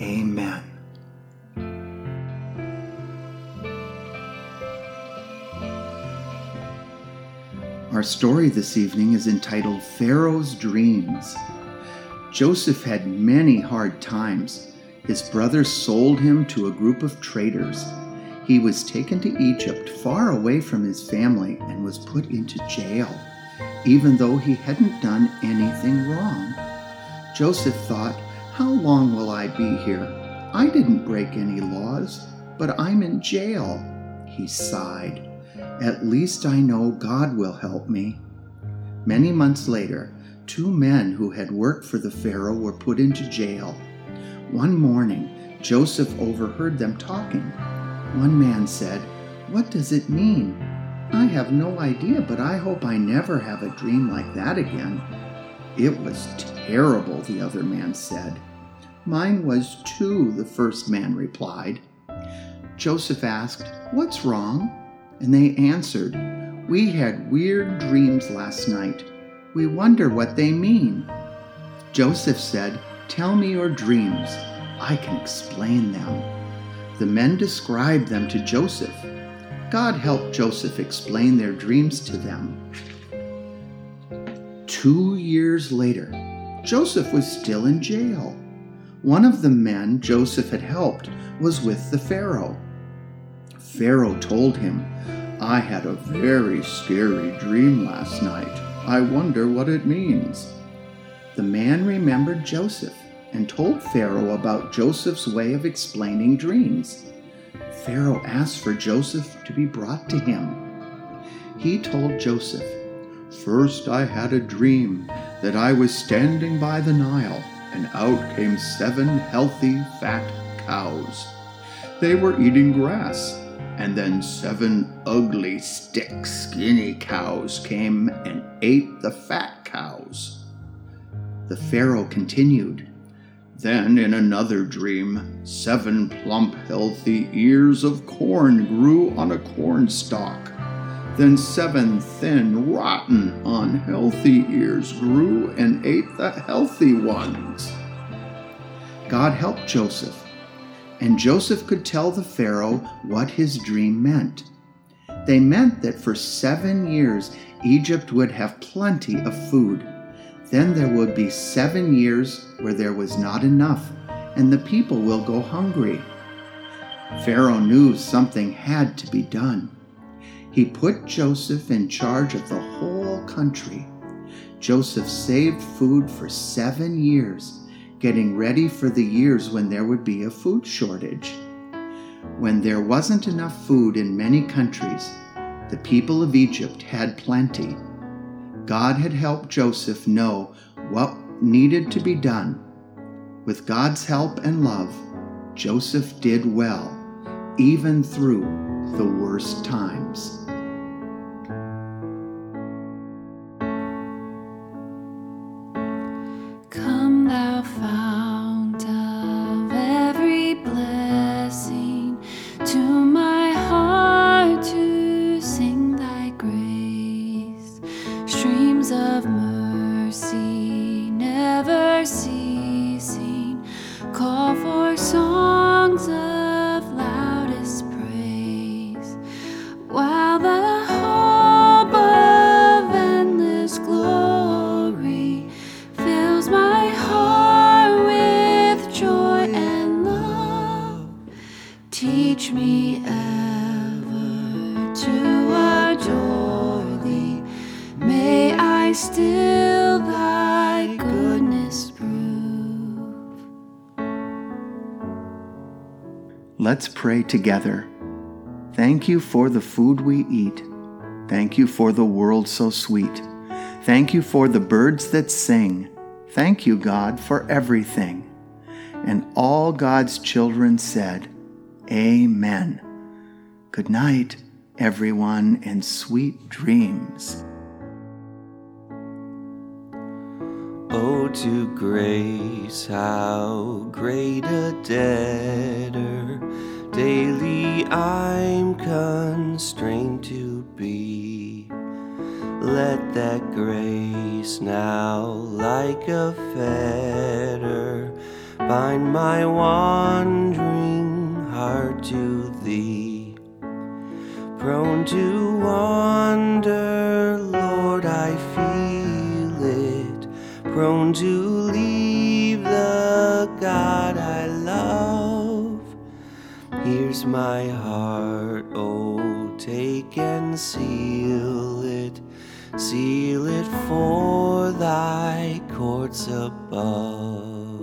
Amen. Our story this evening is entitled Pharaoh's Dreams. Joseph had many hard times his brothers sold him to a group of traders. He was taken to Egypt, far away from his family, and was put into jail, even though he hadn't done anything wrong. Joseph thought, How long will I be here? I didn't break any laws, but I'm in jail. He sighed. At least I know God will help me. Many months later, two men who had worked for the Pharaoh were put into jail. One morning, Joseph overheard them talking. One man said, What does it mean? I have no idea, but I hope I never have a dream like that again. It was terrible, the other man said. Mine was too, the first man replied. Joseph asked, What's wrong? And they answered, We had weird dreams last night. We wonder what they mean. Joseph said, Tell me your dreams. I can explain them. The men described them to Joseph. God helped Joseph explain their dreams to them. Two years later, Joseph was still in jail. One of the men Joseph had helped was with the Pharaoh. Pharaoh told him, I had a very scary dream last night. I wonder what it means. The man remembered Joseph and told Pharaoh about Joseph's way of explaining dreams. Pharaoh asked for Joseph to be brought to him. He told Joseph, First I had a dream that I was standing by the Nile, and out came seven healthy, fat cows. They were eating grass, and then seven ugly, stick, skinny cows came and ate the fat cows. The Pharaoh continued, Then in another dream, seven plump, healthy ears of corn grew on a corn stalk. Then seven thin, rotten, unhealthy ears grew and ate the healthy ones. God helped Joseph, and Joseph could tell the Pharaoh what his dream meant. They meant that for seven years Egypt would have plenty of food then there would be seven years where there was not enough, and the people will go hungry. Pharaoh knew something had to be done. He put Joseph in charge of the whole country. Joseph saved food for seven years, getting ready for the years when there would be a food shortage. When there wasn't enough food in many countries, the people of Egypt had plenty. God had helped Joseph know what needed to be done. With God's help and love, Joseph did well, even through the worst times. Teach me ever to adore thee. May I still thy goodness prove. Let's pray together. Thank you for the food we eat. Thank you for the world so sweet. Thank you for the birds that sing. Thank you, God, for everything. And all God's children said, Amen. Good night, everyone, and sweet dreams. Oh, to grace, how great a debtor daily I'm constrained to be. Let that grace now, like a fetter, bind my wandering To leave the God I love. Here's my heart, oh, take and seal it. Seal it for thy courts above.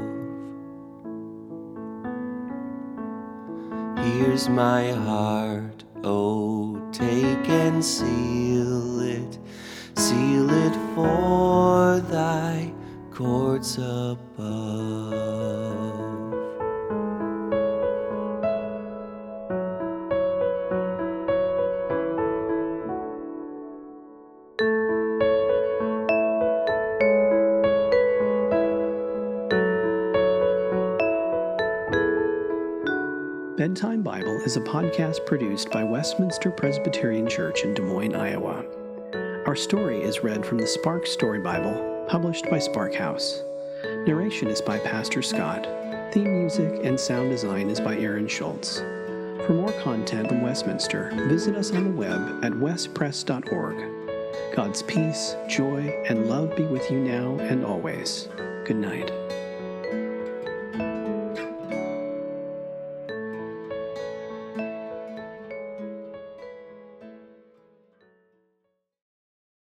Here's my heart, oh, take and seal it, seal it for thy courts above. Bedtime Bible is a podcast produced by Westminster Presbyterian Church in Des Moines, Iowa. Our story is read from the Spark Story Bible, published by Spark House. Narration is by Pastor Scott. Theme music and sound design is by Aaron Schultz. For more content from Westminster, visit us on the web at westpress.org. God's peace, joy, and love be with you now and always. Good night.